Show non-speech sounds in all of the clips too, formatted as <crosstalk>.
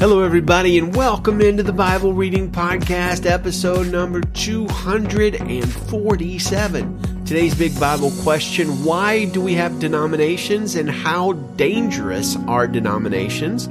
Hello, everybody, and welcome into the Bible Reading Podcast, episode number 247. Today's big Bible question Why do we have denominations and how dangerous are denominations?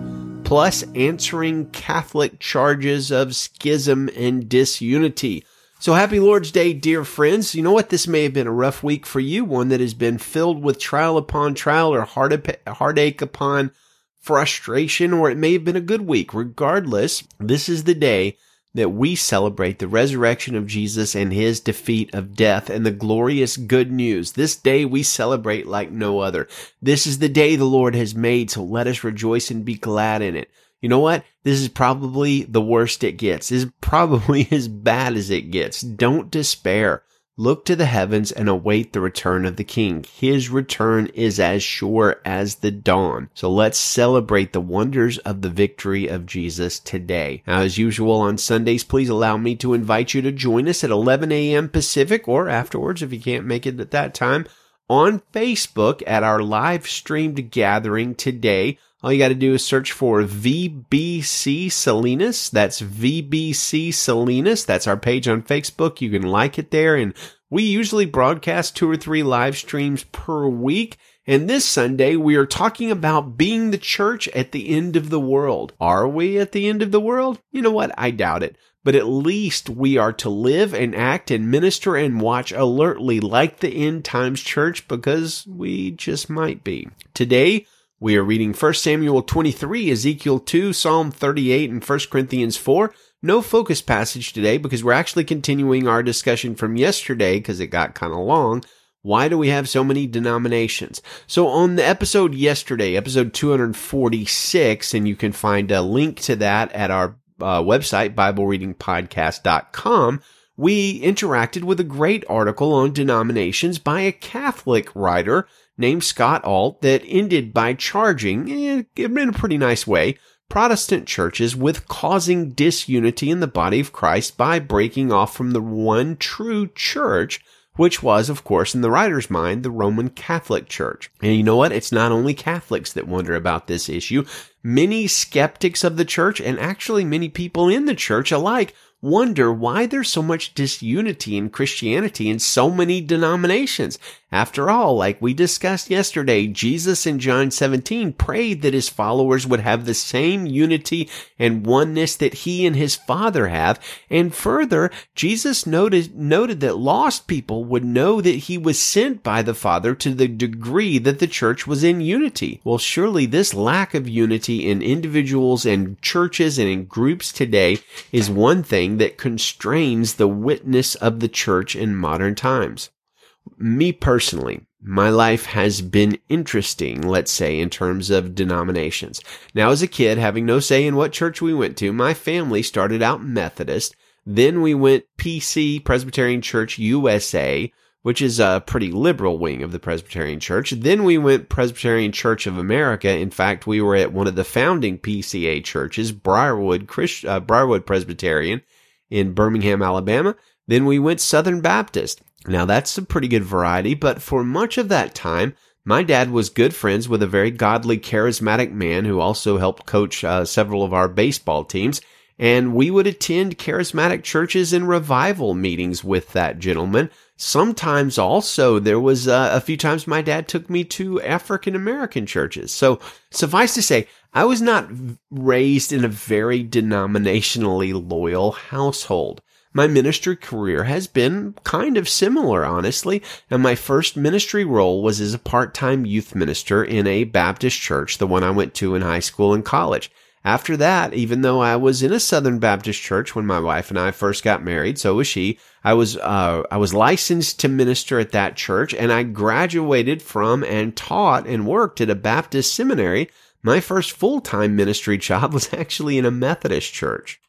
Plus, answering Catholic charges of schism and disunity. So happy Lord's Day, dear friends. You know what? This may have been a rough week for you, one that has been filled with trial upon trial or heartache upon frustration, or it may have been a good week. Regardless, this is the day that we celebrate the resurrection of Jesus and his defeat of death and the glorious good news. This day we celebrate like no other. This is the day the Lord has made, so let us rejoice and be glad in it. You know what? This is probably the worst it gets. This is probably <laughs> as bad as it gets. Don't despair. Look to the heavens and await the return of the King. His return is as sure as the dawn. So let's celebrate the wonders of the victory of Jesus today. Now, as usual on Sundays, please allow me to invite you to join us at 11 a.m. Pacific or afterwards if you can't make it at that time on Facebook at our live streamed gathering today. All you got to do is search for VBC Salinas. That's VBC Salinas. That's our page on Facebook. You can like it there. And we usually broadcast two or three live streams per week. And this Sunday, we are talking about being the church at the end of the world. Are we at the end of the world? You know what? I doubt it. But at least we are to live and act and minister and watch alertly like the end times church because we just might be. Today, we are reading 1 Samuel 23, Ezekiel 2, Psalm 38, and 1 Corinthians 4. No focus passage today because we're actually continuing our discussion from yesterday because it got kind of long. Why do we have so many denominations? So on the episode yesterday, episode 246, and you can find a link to that at our uh, website, BibleReadingPodcast.com, we interacted with a great article on denominations by a Catholic writer named Scott Alt that ended by charging, eh, in a pretty nice way, Protestant churches with causing disunity in the body of Christ by breaking off from the one true church, which was, of course, in the writer's mind, the Roman Catholic Church. And you know what? It's not only Catholics that wonder about this issue. Many skeptics of the church and actually many people in the church alike wonder why there's so much disunity in Christianity in so many denominations. After all, like we discussed yesterday, Jesus in John 17 prayed that his followers would have the same unity and oneness that he and his Father have. And further, Jesus noted, noted that lost people would know that he was sent by the Father to the degree that the church was in unity. Well, surely this lack of unity in individuals and churches and in groups today is one thing that constrains the witness of the church in modern times me personally, my life has been interesting, let's say, in terms of denominations. Now, as a kid, having no say in what church we went to, my family started out Methodist. Then we went PC, Presbyterian Church USA, which is a pretty liberal wing of the Presbyterian Church. Then we went Presbyterian Church of America. In fact, we were at one of the founding PCA churches, Briarwood, Christ, uh, Briarwood Presbyterian in Birmingham, Alabama. Then we went Southern Baptist. Now that's a pretty good variety, but for much of that time, my dad was good friends with a very godly, charismatic man who also helped coach uh, several of our baseball teams. And we would attend charismatic churches and revival meetings with that gentleman. Sometimes also there was uh, a few times my dad took me to African American churches. So suffice to say, I was not raised in a very denominationally loyal household my ministry career has been kind of similar, honestly. And my first ministry role was as a part-time youth minister in a Baptist church, the one I went to in high school and college. After that, even though I was in a Southern Baptist church when my wife and I first got married, so was she. I was uh, I was licensed to minister at that church, and I graduated from and taught and worked at a Baptist seminary. My first full time ministry job was <laughs> actually in a Methodist church.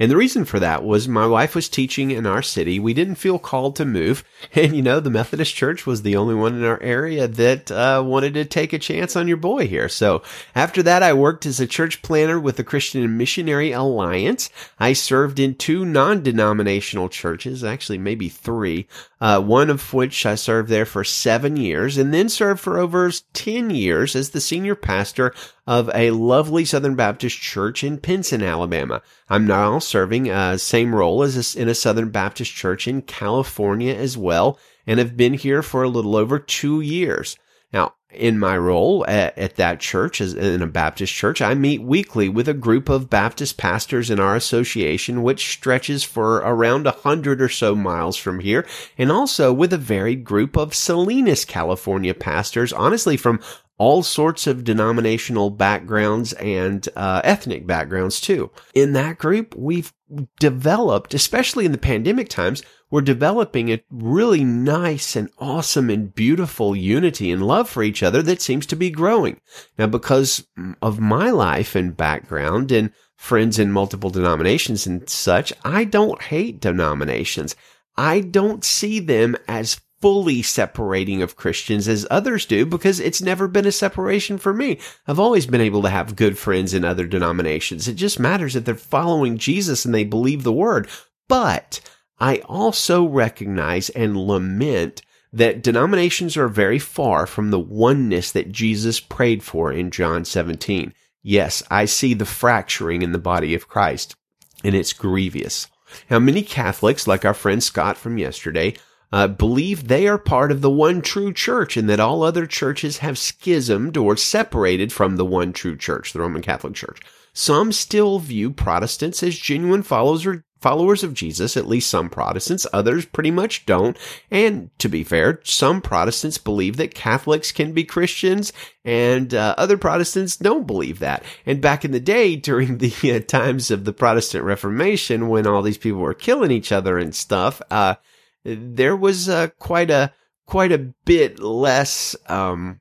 And the reason for that was my wife was teaching in our city. We didn't feel called to move. <laughs> And, you know, the Methodist church was the only one in our area that uh, wanted to take a chance on your boy here. So after that, I worked as a church planner with the Christian Missionary Alliance. I served in two non-denominational churches, actually maybe three, uh, one of which I served there for seven years and then served for over 10 years as the senior pastor of a lovely Southern Baptist church in Pinson, Alabama. I'm now serving a same role as a, in a Southern Baptist church in California as well, and have been here for a little over two years. Now, in my role at, at, that church as in a Baptist church, I meet weekly with a group of Baptist pastors in our association, which stretches for around a hundred or so miles from here, and also with a varied group of Salinas, California pastors, honestly from all sorts of denominational backgrounds and uh, ethnic backgrounds too. In that group, we've developed, especially in the pandemic times, we're developing a really nice and awesome and beautiful unity and love for each other that seems to be growing. Now, because of my life and background and friends in multiple denominations and such, I don't hate denominations. I don't see them as fully separating of Christians as others do because it's never been a separation for me. I've always been able to have good friends in other denominations. It just matters that they're following Jesus and they believe the word. But I also recognize and lament that denominations are very far from the oneness that Jesus prayed for in John 17. Yes, I see the fracturing in the body of Christ, and it's grievous. Now, many Catholics, like our friend Scott from yesterday, uh, believe they are part of the one true church and that all other churches have schismed or separated from the one true church, the Roman Catholic Church. Some still view Protestants as genuine followers followers of Jesus, at least some Protestants, others pretty much don't. And to be fair, some Protestants believe that Catholics can be Christians and uh, other Protestants don't believe that. And back in the day, <laughs> during the uh, times of the Protestant Reformation, when all these people were killing each other and stuff, uh, there was uh, quite a quite a bit less um,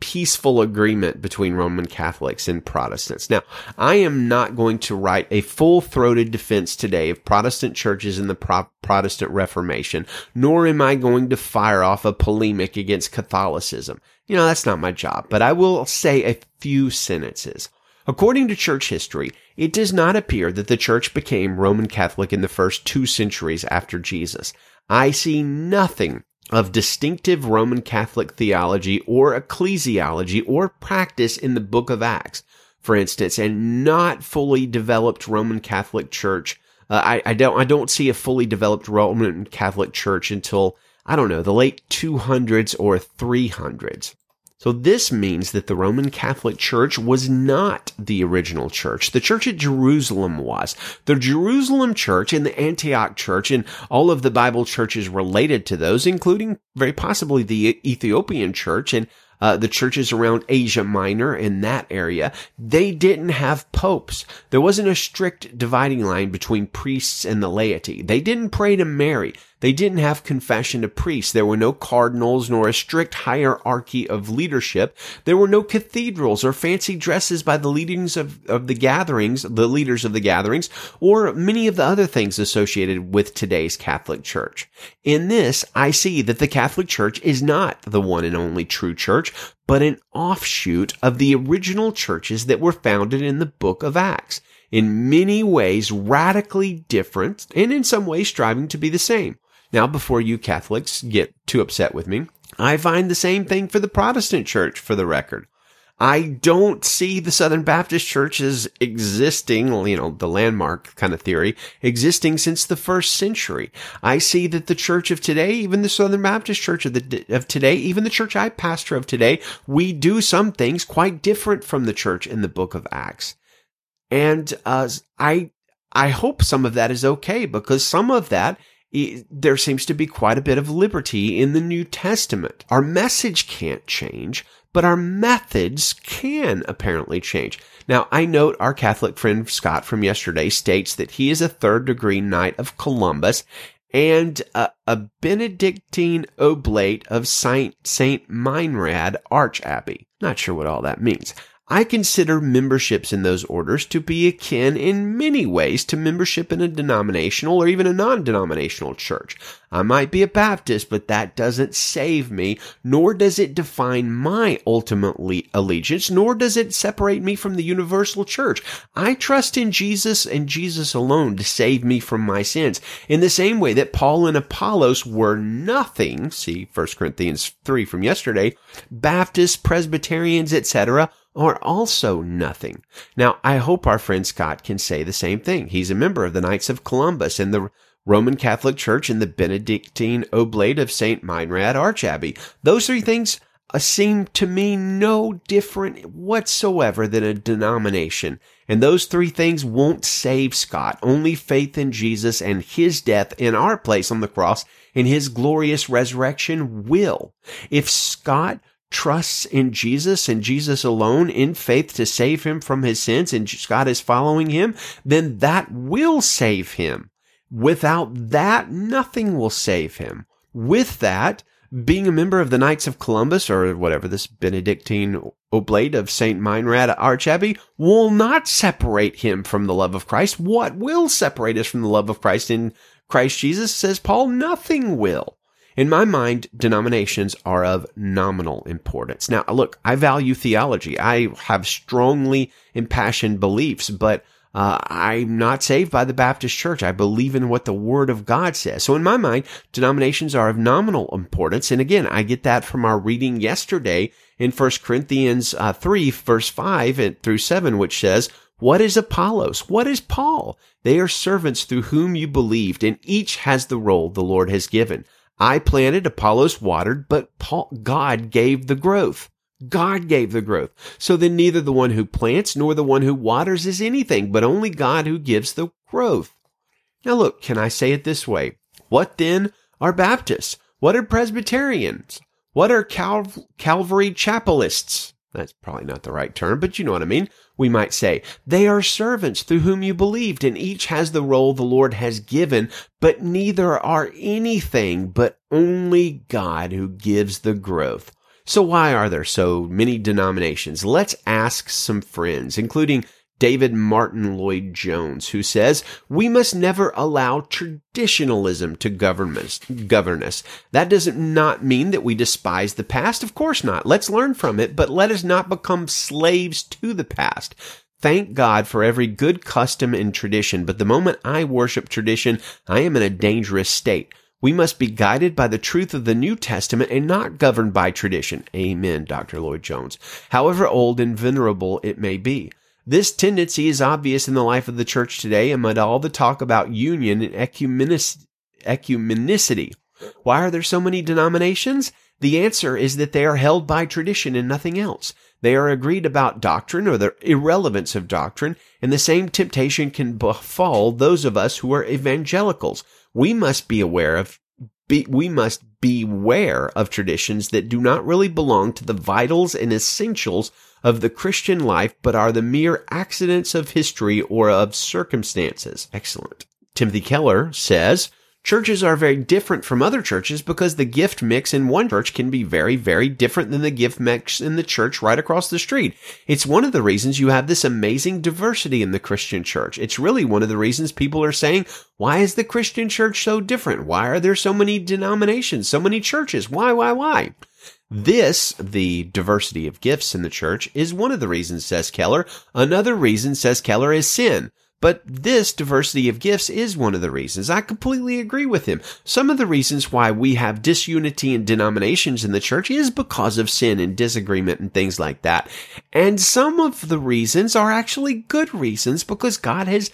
peaceful agreement between Roman Catholics and Protestants. Now, I am not going to write a full-throated defense today of Protestant churches in the Pro- Protestant Reformation, nor am I going to fire off a polemic against Catholicism. You know, that's not my job, but I will say a few sentences. According to church history, it does not appear that the church became Roman Catholic in the first two centuries after Jesus. I see nothing of distinctive Roman Catholic theology or ecclesiology or practice in the book of Acts, for instance, and not fully developed Roman Catholic church. Uh, I, I don't, I don't see a fully developed Roman Catholic church until, I don't know, the late 200s or 300s. So this means that the Roman Catholic Church was not the original church. The church at Jerusalem was. The Jerusalem church and the Antioch church and all of the Bible churches related to those, including very possibly the Ethiopian church and uh, the churches around Asia Minor in that area, they didn't have popes. There wasn't a strict dividing line between priests and the laity. They didn't pray to Mary. They didn't have confession to priests. There were no cardinals nor a strict hierarchy of leadership. There were no cathedrals or fancy dresses by the leadings of, of the gatherings, the leaders of the gatherings, or many of the other things associated with today's Catholic Church. In this, I see that the Catholic Church is not the one and only true church, but an offshoot of the original churches that were founded in the book of Acts in many ways radically different and in some ways striving to be the same. Now, before you Catholics get too upset with me, I find the same thing for the Protestant church for the record. I don't see the Southern Baptist churches existing, you know, the landmark kind of theory, existing since the first century. I see that the church of today, even the Southern Baptist church of, the, of today, even the church I pastor of today, we do some things quite different from the church in the book of Acts. And, uh, I, I hope some of that is okay because some of that there seems to be quite a bit of liberty in the New Testament. Our message can't change, but our methods can apparently change. Now, I note our Catholic friend Scott from yesterday states that he is a third degree Knight of Columbus and a, a Benedictine Oblate of Saint, Saint Meinrad Arch Abbey. Not sure what all that means. I consider memberships in those orders to be akin in many ways to membership in a denominational or even a non-denominational church. I might be a Baptist, but that doesn't save me, nor does it define my ultimately allegiance, nor does it separate me from the universal church. I trust in Jesus and Jesus alone to save me from my sins. In the same way that Paul and Apollos were nothing, see 1 Corinthians 3 from yesterday, Baptists, Presbyterians, etc., are also nothing. Now, I hope our friend Scott can say the same thing. He's a member of the Knights of Columbus and the Roman Catholic Church and the Benedictine Oblate of St. Meinrad Archabbey. Those three things uh, seem to me no different whatsoever than a denomination. And those three things won't save Scott. Only faith in Jesus and his death in our place on the cross and his glorious resurrection will. If Scott trusts in Jesus and Jesus alone in faith to save him from his sins and God is following him, then that will save him. Without that, nothing will save him. With that, being a member of the Knights of Columbus or whatever this Benedictine Oblate of St. Meinrad Archabbey will not separate him from the love of Christ. What will separate us from the love of Christ in Christ Jesus, says Paul? Nothing will. In my mind, denominations are of nominal importance. Now, look, I value theology. I have strongly impassioned beliefs, but uh, I'm not saved by the Baptist church. I believe in what the word of God says. So in my mind, denominations are of nominal importance. And again, I get that from our reading yesterday in 1 Corinthians uh, 3 verse 5 and through 7, which says, what is Apollos? What is Paul? They are servants through whom you believed, and each has the role the Lord has given. I planted, Apollos watered, but Paul, God gave the growth. God gave the growth. So then neither the one who plants nor the one who waters is anything, but only God who gives the growth. Now look, can I say it this way? What then are Baptists? What are Presbyterians? What are Cal- Calvary Chapelists? That's probably not the right term, but you know what I mean. We might say, they are servants through whom you believed, and each has the role the Lord has given, but neither are anything, but only God who gives the growth. So why are there so many denominations? Let's ask some friends, including David Martyn Lloyd Jones, who says, we must never allow traditionalism to govern us. That does not mean that we despise the past. Of course not. Let's learn from it, but let us not become slaves to the past. Thank God for every good custom and tradition, but the moment I worship tradition, I am in a dangerous state. We must be guided by the truth of the New Testament and not governed by tradition. Amen, Dr. Lloyd Jones. However old and venerable it may be. This tendency is obvious in the life of the church today amid all the talk about union and ecumenicity. Why are there so many denominations? The answer is that they are held by tradition and nothing else. They are agreed about doctrine or the irrelevance of doctrine, and the same temptation can befall those of us who are evangelicals we must be aware of be, we must beware of traditions that do not really belong to the vitals and essentials of the Christian life, but are the mere accidents of history or of circumstances. Excellent. Timothy Keller says, Churches are very different from other churches because the gift mix in one church can be very, very different than the gift mix in the church right across the street. It's one of the reasons you have this amazing diversity in the Christian church. It's really one of the reasons people are saying, why is the Christian church so different? Why are there so many denominations, so many churches? Why, why, why? This, the diversity of gifts in the church, is one of the reasons, says Keller. Another reason, says Keller, is sin. But this diversity of gifts is one of the reasons. I completely agree with him. Some of the reasons why we have disunity in denominations in the church is because of sin and disagreement and things like that. And some of the reasons are actually good reasons because God has,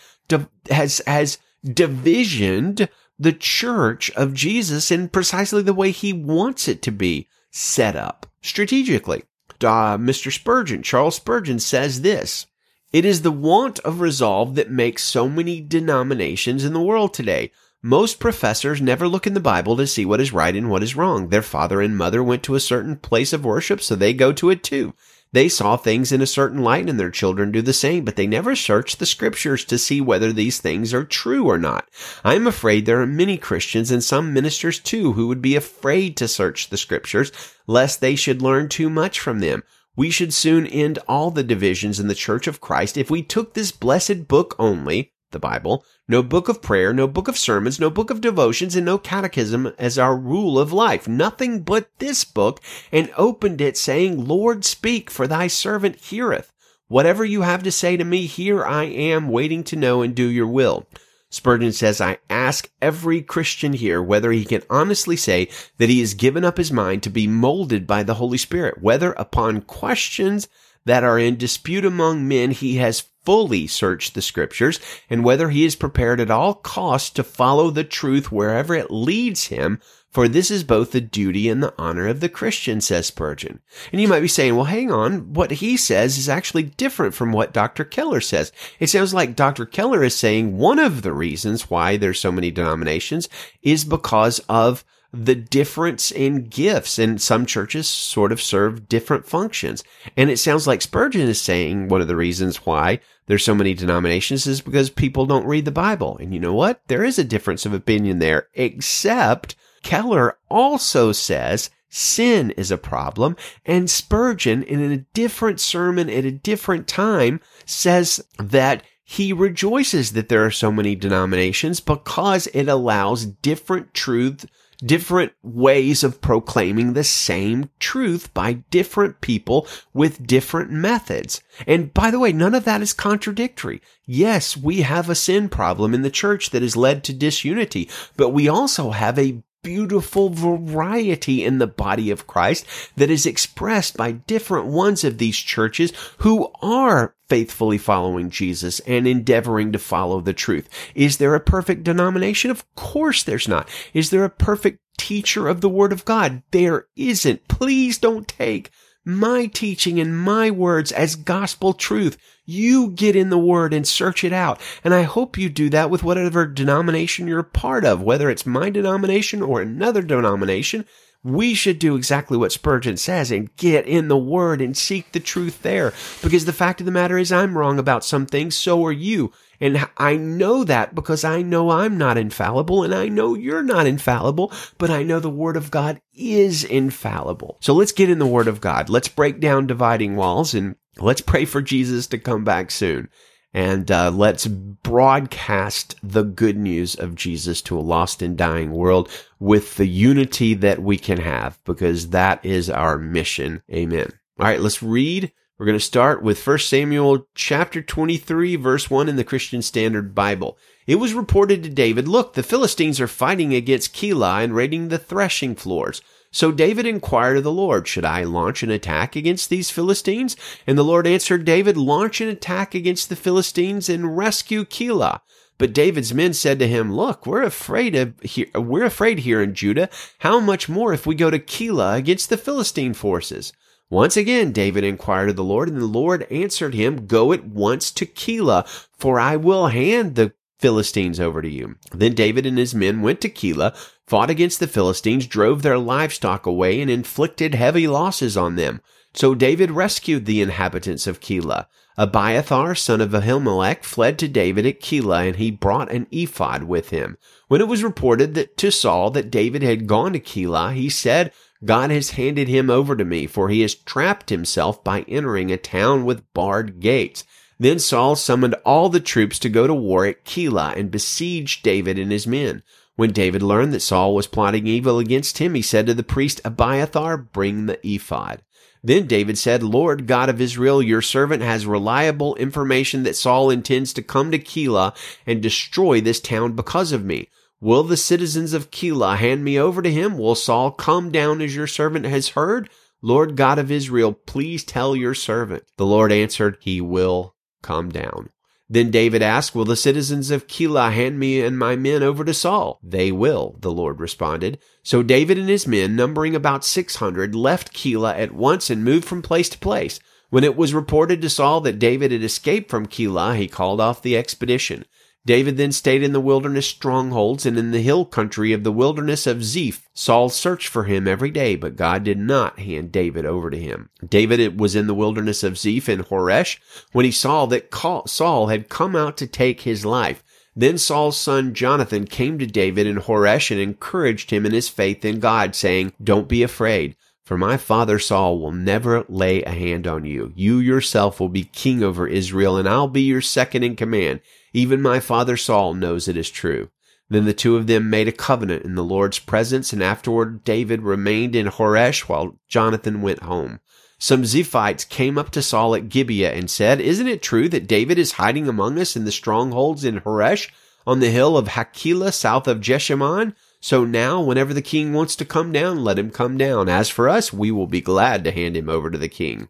has, has divisioned the church of Jesus in precisely the way he wants it to be set up strategically. Uh, Mr. Spurgeon, Charles Spurgeon says this. It is the want of resolve that makes so many denominations in the world today. Most professors never look in the Bible to see what is right and what is wrong. Their father and mother went to a certain place of worship, so they go to it too. They saw things in a certain light and their children do the same, but they never search the scriptures to see whether these things are true or not. I am afraid there are many Christians and some ministers too who would be afraid to search the scriptures lest they should learn too much from them. We should soon end all the divisions in the Church of Christ if we took this blessed book only, the Bible, no book of prayer, no book of sermons, no book of devotions, and no catechism as our rule of life. Nothing but this book, and opened it saying, Lord, speak, for thy servant heareth. Whatever you have to say to me, here I am, waiting to know and do your will. Spurgeon says, I ask every Christian here whether he can honestly say that he has given up his mind to be molded by the Holy Spirit, whether upon questions that are in dispute among men, he has fully search the scriptures and whether he is prepared at all costs to follow the truth wherever it leads him. For this is both the duty and the honor of the Christian, says Spurgeon. And you might be saying, well, hang on. What he says is actually different from what Dr. Keller says. It sounds like Dr. Keller is saying one of the reasons why there's so many denominations is because of the difference in gifts and some churches sort of serve different functions. And it sounds like Spurgeon is saying one of the reasons why there's so many denominations is because people don't read the Bible. And you know what? There is a difference of opinion there, except Keller also says sin is a problem. And Spurgeon, in a different sermon at a different time, says that he rejoices that there are so many denominations because it allows different truth different ways of proclaiming the same truth by different people with different methods. And by the way, none of that is contradictory. Yes, we have a sin problem in the church that has led to disunity, but we also have a beautiful variety in the body of Christ that is expressed by different ones of these churches who are faithfully following Jesus and endeavoring to follow the truth. Is there a perfect denomination? Of course there's not. Is there a perfect teacher of the Word of God? There isn't. Please don't take my teaching and my words as gospel truth. You get in the word and search it out. And I hope you do that with whatever denomination you're a part of, whether it's my denomination or another denomination. We should do exactly what Spurgeon says and get in the word and seek the truth there. Because the fact of the matter is I'm wrong about some things. So are you. And I know that because I know I'm not infallible and I know you're not infallible, but I know the word of God is infallible. So let's get in the word of God. Let's break down dividing walls and let's pray for Jesus to come back soon and uh, let's broadcast the good news of Jesus to a lost and dying world with the unity that we can have, because that is our mission. Amen. All right, let's read. We're going to start with 1 Samuel chapter 23, verse 1 in the Christian Standard Bible. It was reported to David, look, the Philistines are fighting against Keilah and raiding the threshing floors. So David inquired of the Lord, Should I launch an attack against these Philistines? And the Lord answered David, Launch an attack against the Philistines and rescue Keilah. But David's men said to him, Look, we're afraid of here, we're afraid here in Judah. How much more if we go to Keilah against the Philistine forces? Once again, David inquired of the Lord, and the Lord answered him, Go at once to Keilah, for I will hand the Philistines over to you. Then David and his men went to Keilah, fought against the Philistines, drove their livestock away, and inflicted heavy losses on them. So David rescued the inhabitants of Keilah. Abiathar, son of Ahimelech, fled to David at Keilah, and he brought an ephod with him. When it was reported that to Saul that David had gone to Keilah, he said, God has handed him over to me, for he has trapped himself by entering a town with barred gates. Then Saul summoned all the troops to go to war at Keilah and besiege David and his men. When David learned that Saul was plotting evil against him, he said to the priest Abiathar, Bring the ephod. Then David said, Lord God of Israel, your servant has reliable information that Saul intends to come to Keilah and destroy this town because of me. Will the citizens of Keilah hand me over to him? Will Saul come down as your servant has heard? Lord God of Israel, please tell your servant. The Lord answered, He will Calm down. Then David asked, Will the citizens of Keilah hand me and my men over to Saul? They will, the Lord responded. So David and his men, numbering about six hundred, left Keilah at once and moved from place to place. When it was reported to Saul that David had escaped from Keilah, he called off the expedition. David then stayed in the wilderness strongholds and in the hill country of the wilderness of Ziph. Saul searched for him every day, but God did not hand David over to him. David was in the wilderness of Ziph in Horesh when he saw that Saul had come out to take his life. Then Saul's son Jonathan came to David in Horesh and encouraged him in his faith in God, saying, Don't be afraid. For my father Saul will never lay a hand on you. You yourself will be king over Israel, and I'll be your second in command. Even my father Saul knows it is true. Then the two of them made a covenant in the Lord's presence, and afterward David remained in Horesh while Jonathan went home. Some Ziphites came up to Saul at Gibeah and said, Isn't it true that David is hiding among us in the strongholds in Horesh on the hill of Hachilah south of Jeshimon? So now, whenever the king wants to come down, let him come down. As for us, we will be glad to hand him over to the king.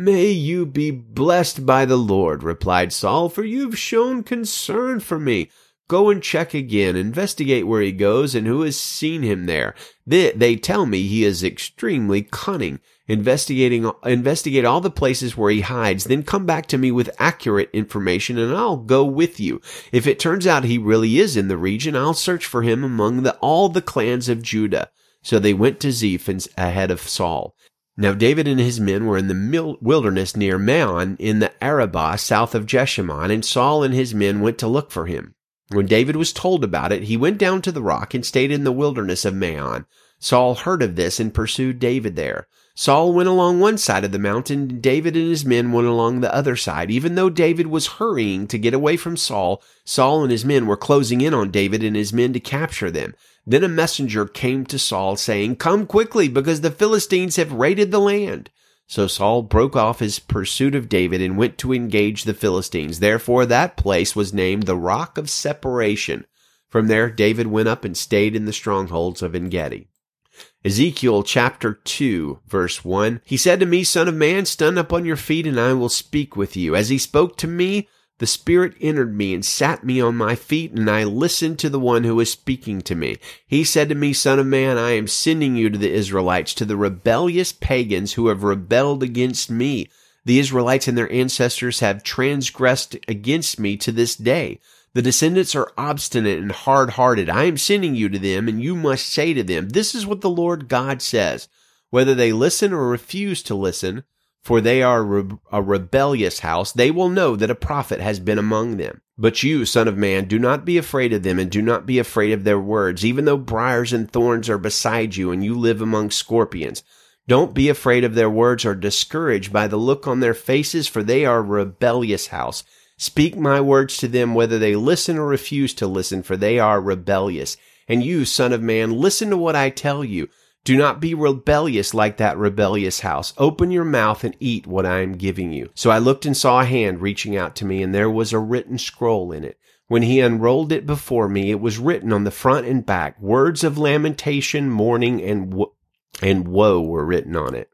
May you be blessed by the Lord, replied Saul, for you've shown concern for me. Go and check again, investigate where he goes and who has seen him there. They, they tell me he is extremely cunning. Investigating, investigate all the places where he hides, then come back to me with accurate information and I'll go with you. If it turns out he really is in the region, I'll search for him among the, all the clans of Judah. So they went to Ziph ahead of Saul. Now David and his men were in the wilderness near Maon in the Arabah south of Jeshimon, and Saul and his men went to look for him. When David was told about it, he went down to the rock and stayed in the wilderness of Maon. Saul heard of this and pursued David there. Saul went along one side of the mountain, and David and his men went along the other side. Even though David was hurrying to get away from Saul, Saul and his men were closing in on David and his men to capture them. Then a messenger came to Saul saying, Come quickly, because the Philistines have raided the land. So Saul broke off his pursuit of David and went to engage the Philistines. Therefore that place was named the Rock of Separation. From there, David went up and stayed in the strongholds of Engedi. Ezekiel chapter 2 verse 1. He said to me, Son of man, stand up on your feet and I will speak with you. As he spoke to me, the Spirit entered me and sat me on my feet, and I listened to the one who was speaking to me. He said to me, Son of man, I am sending you to the Israelites, to the rebellious pagans who have rebelled against me. The Israelites and their ancestors have transgressed against me to this day. The descendants are obstinate and hard hearted. I am sending you to them, and you must say to them, This is what the Lord God says. Whether they listen or refuse to listen, for they are a rebellious house, they will know that a prophet has been among them. But you, son of man, do not be afraid of them and do not be afraid of their words, even though briars and thorns are beside you and you live among scorpions. Don't be afraid of their words or discouraged by the look on their faces, for they are a rebellious house. Speak my words to them whether they listen or refuse to listen, for they are rebellious. And you, son of man, listen to what I tell you. Do not be rebellious like that rebellious house. Open your mouth and eat what I am giving you. So I looked and saw a hand reaching out to me, and there was a written scroll in it. When he unrolled it before me, it was written on the front and back. Words of lamentation, mourning, and, wo- and woe were written on it.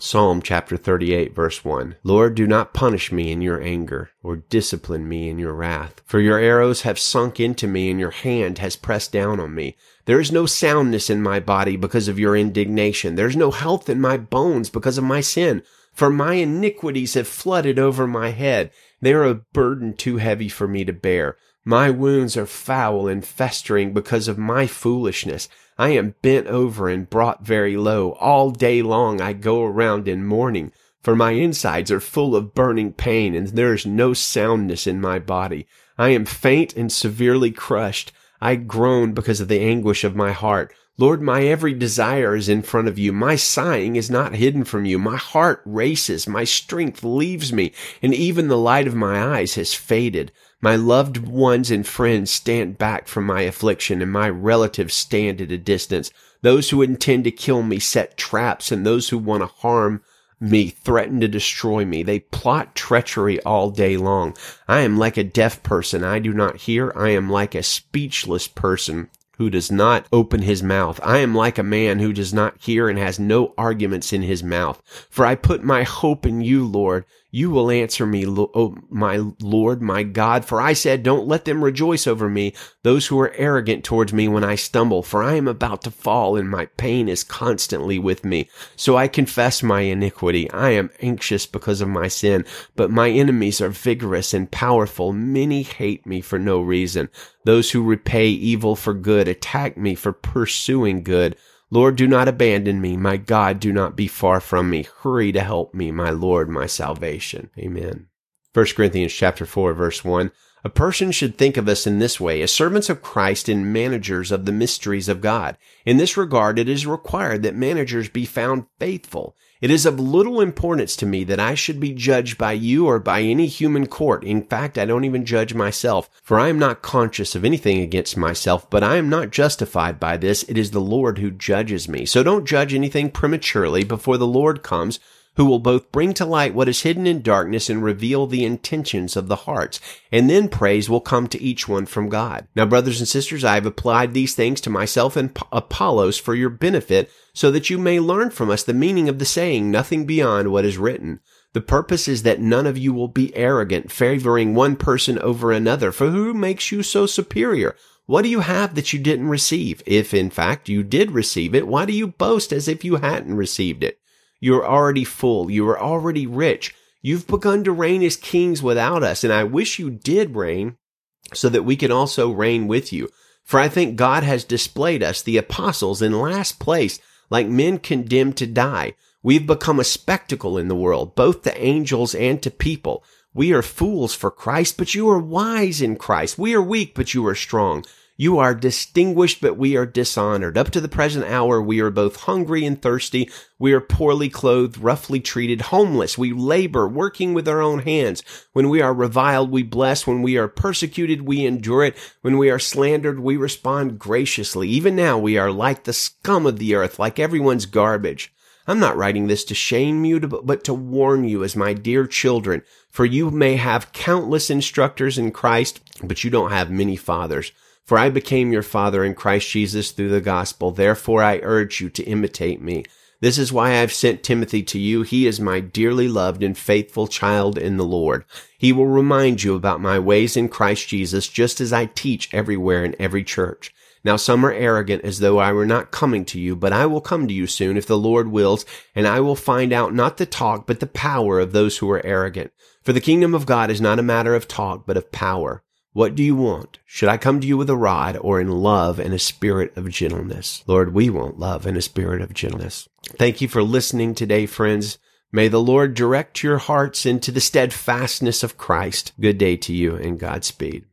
Psalm chapter 38 verse 1. Lord, do not punish me in your anger, or discipline me in your wrath. For your arrows have sunk into me, and your hand has pressed down on me. There is no soundness in my body because of your indignation. There is no health in my bones because of my sin. For my iniquities have flooded over my head. They are a burden too heavy for me to bear. My wounds are foul and festering because of my foolishness. I am bent over and brought very low. All day long I go around in mourning, for my insides are full of burning pain, and there is no soundness in my body. I am faint and severely crushed. I groan because of the anguish of my heart. Lord, my every desire is in front of you. My sighing is not hidden from you. My heart races. My strength leaves me, and even the light of my eyes has faded. My loved ones and friends stand back from my affliction, and my relatives stand at a distance. Those who intend to kill me set traps, and those who want to harm me threaten to destroy me. They plot treachery all day long. I am like a deaf person. I do not hear. I am like a speechless person who does not open his mouth. I am like a man who does not hear and has no arguments in his mouth. For I put my hope in you, Lord. You will answer me, oh, my Lord, my God. For I said, don't let them rejoice over me, those who are arrogant towards me when I stumble. For I am about to fall and my pain is constantly with me. So I confess my iniquity. I am anxious because of my sin, but my enemies are vigorous and powerful. Many hate me for no reason. Those who repay evil for good attack me for pursuing good. Lord, do not abandon me. My God, do not be far from me. Hurry to help me, my Lord, my salvation. Amen. 1 Corinthians chapter 4 verse 1. A person should think of us in this way as servants of Christ and managers of the mysteries of God. In this regard, it is required that managers be found faithful. It is of little importance to me that I should be judged by you or by any human court. In fact, I don't even judge myself, for I am not conscious of anything against myself, but I am not justified by this. It is the Lord who judges me. So don't judge anything prematurely before the Lord comes who will both bring to light what is hidden in darkness and reveal the intentions of the hearts. And then praise will come to each one from God. Now, brothers and sisters, I have applied these things to myself and Apollos for your benefit, so that you may learn from us the meaning of the saying, nothing beyond what is written. The purpose is that none of you will be arrogant, favoring one person over another. For who makes you so superior? What do you have that you didn't receive? If in fact you did receive it, why do you boast as if you hadn't received it? You are already full. You are already rich. You've begun to reign as kings without us, and I wish you did reign so that we can also reign with you. For I think God has displayed us, the apostles, in last place, like men condemned to die. We've become a spectacle in the world, both to angels and to people. We are fools for Christ, but you are wise in Christ. We are weak, but you are strong. You are distinguished, but we are dishonored. Up to the present hour, we are both hungry and thirsty. We are poorly clothed, roughly treated, homeless. We labor, working with our own hands. When we are reviled, we bless. When we are persecuted, we endure it. When we are slandered, we respond graciously. Even now, we are like the scum of the earth, like everyone's garbage. I'm not writing this to shame you, but to warn you as my dear children, for you may have countless instructors in Christ, but you don't have many fathers. For I became your father in Christ Jesus through the gospel. Therefore I urge you to imitate me. This is why I've sent Timothy to you. He is my dearly loved and faithful child in the Lord. He will remind you about my ways in Christ Jesus, just as I teach everywhere in every church. Now some are arrogant as though I were not coming to you, but I will come to you soon if the Lord wills, and I will find out not the talk, but the power of those who are arrogant. For the kingdom of God is not a matter of talk, but of power. What do you want? Should I come to you with a rod or in love and a spirit of gentleness? Lord, we want love and a spirit of gentleness. Thank you for listening today, friends. May the Lord direct your hearts into the steadfastness of Christ. Good day to you and Godspeed.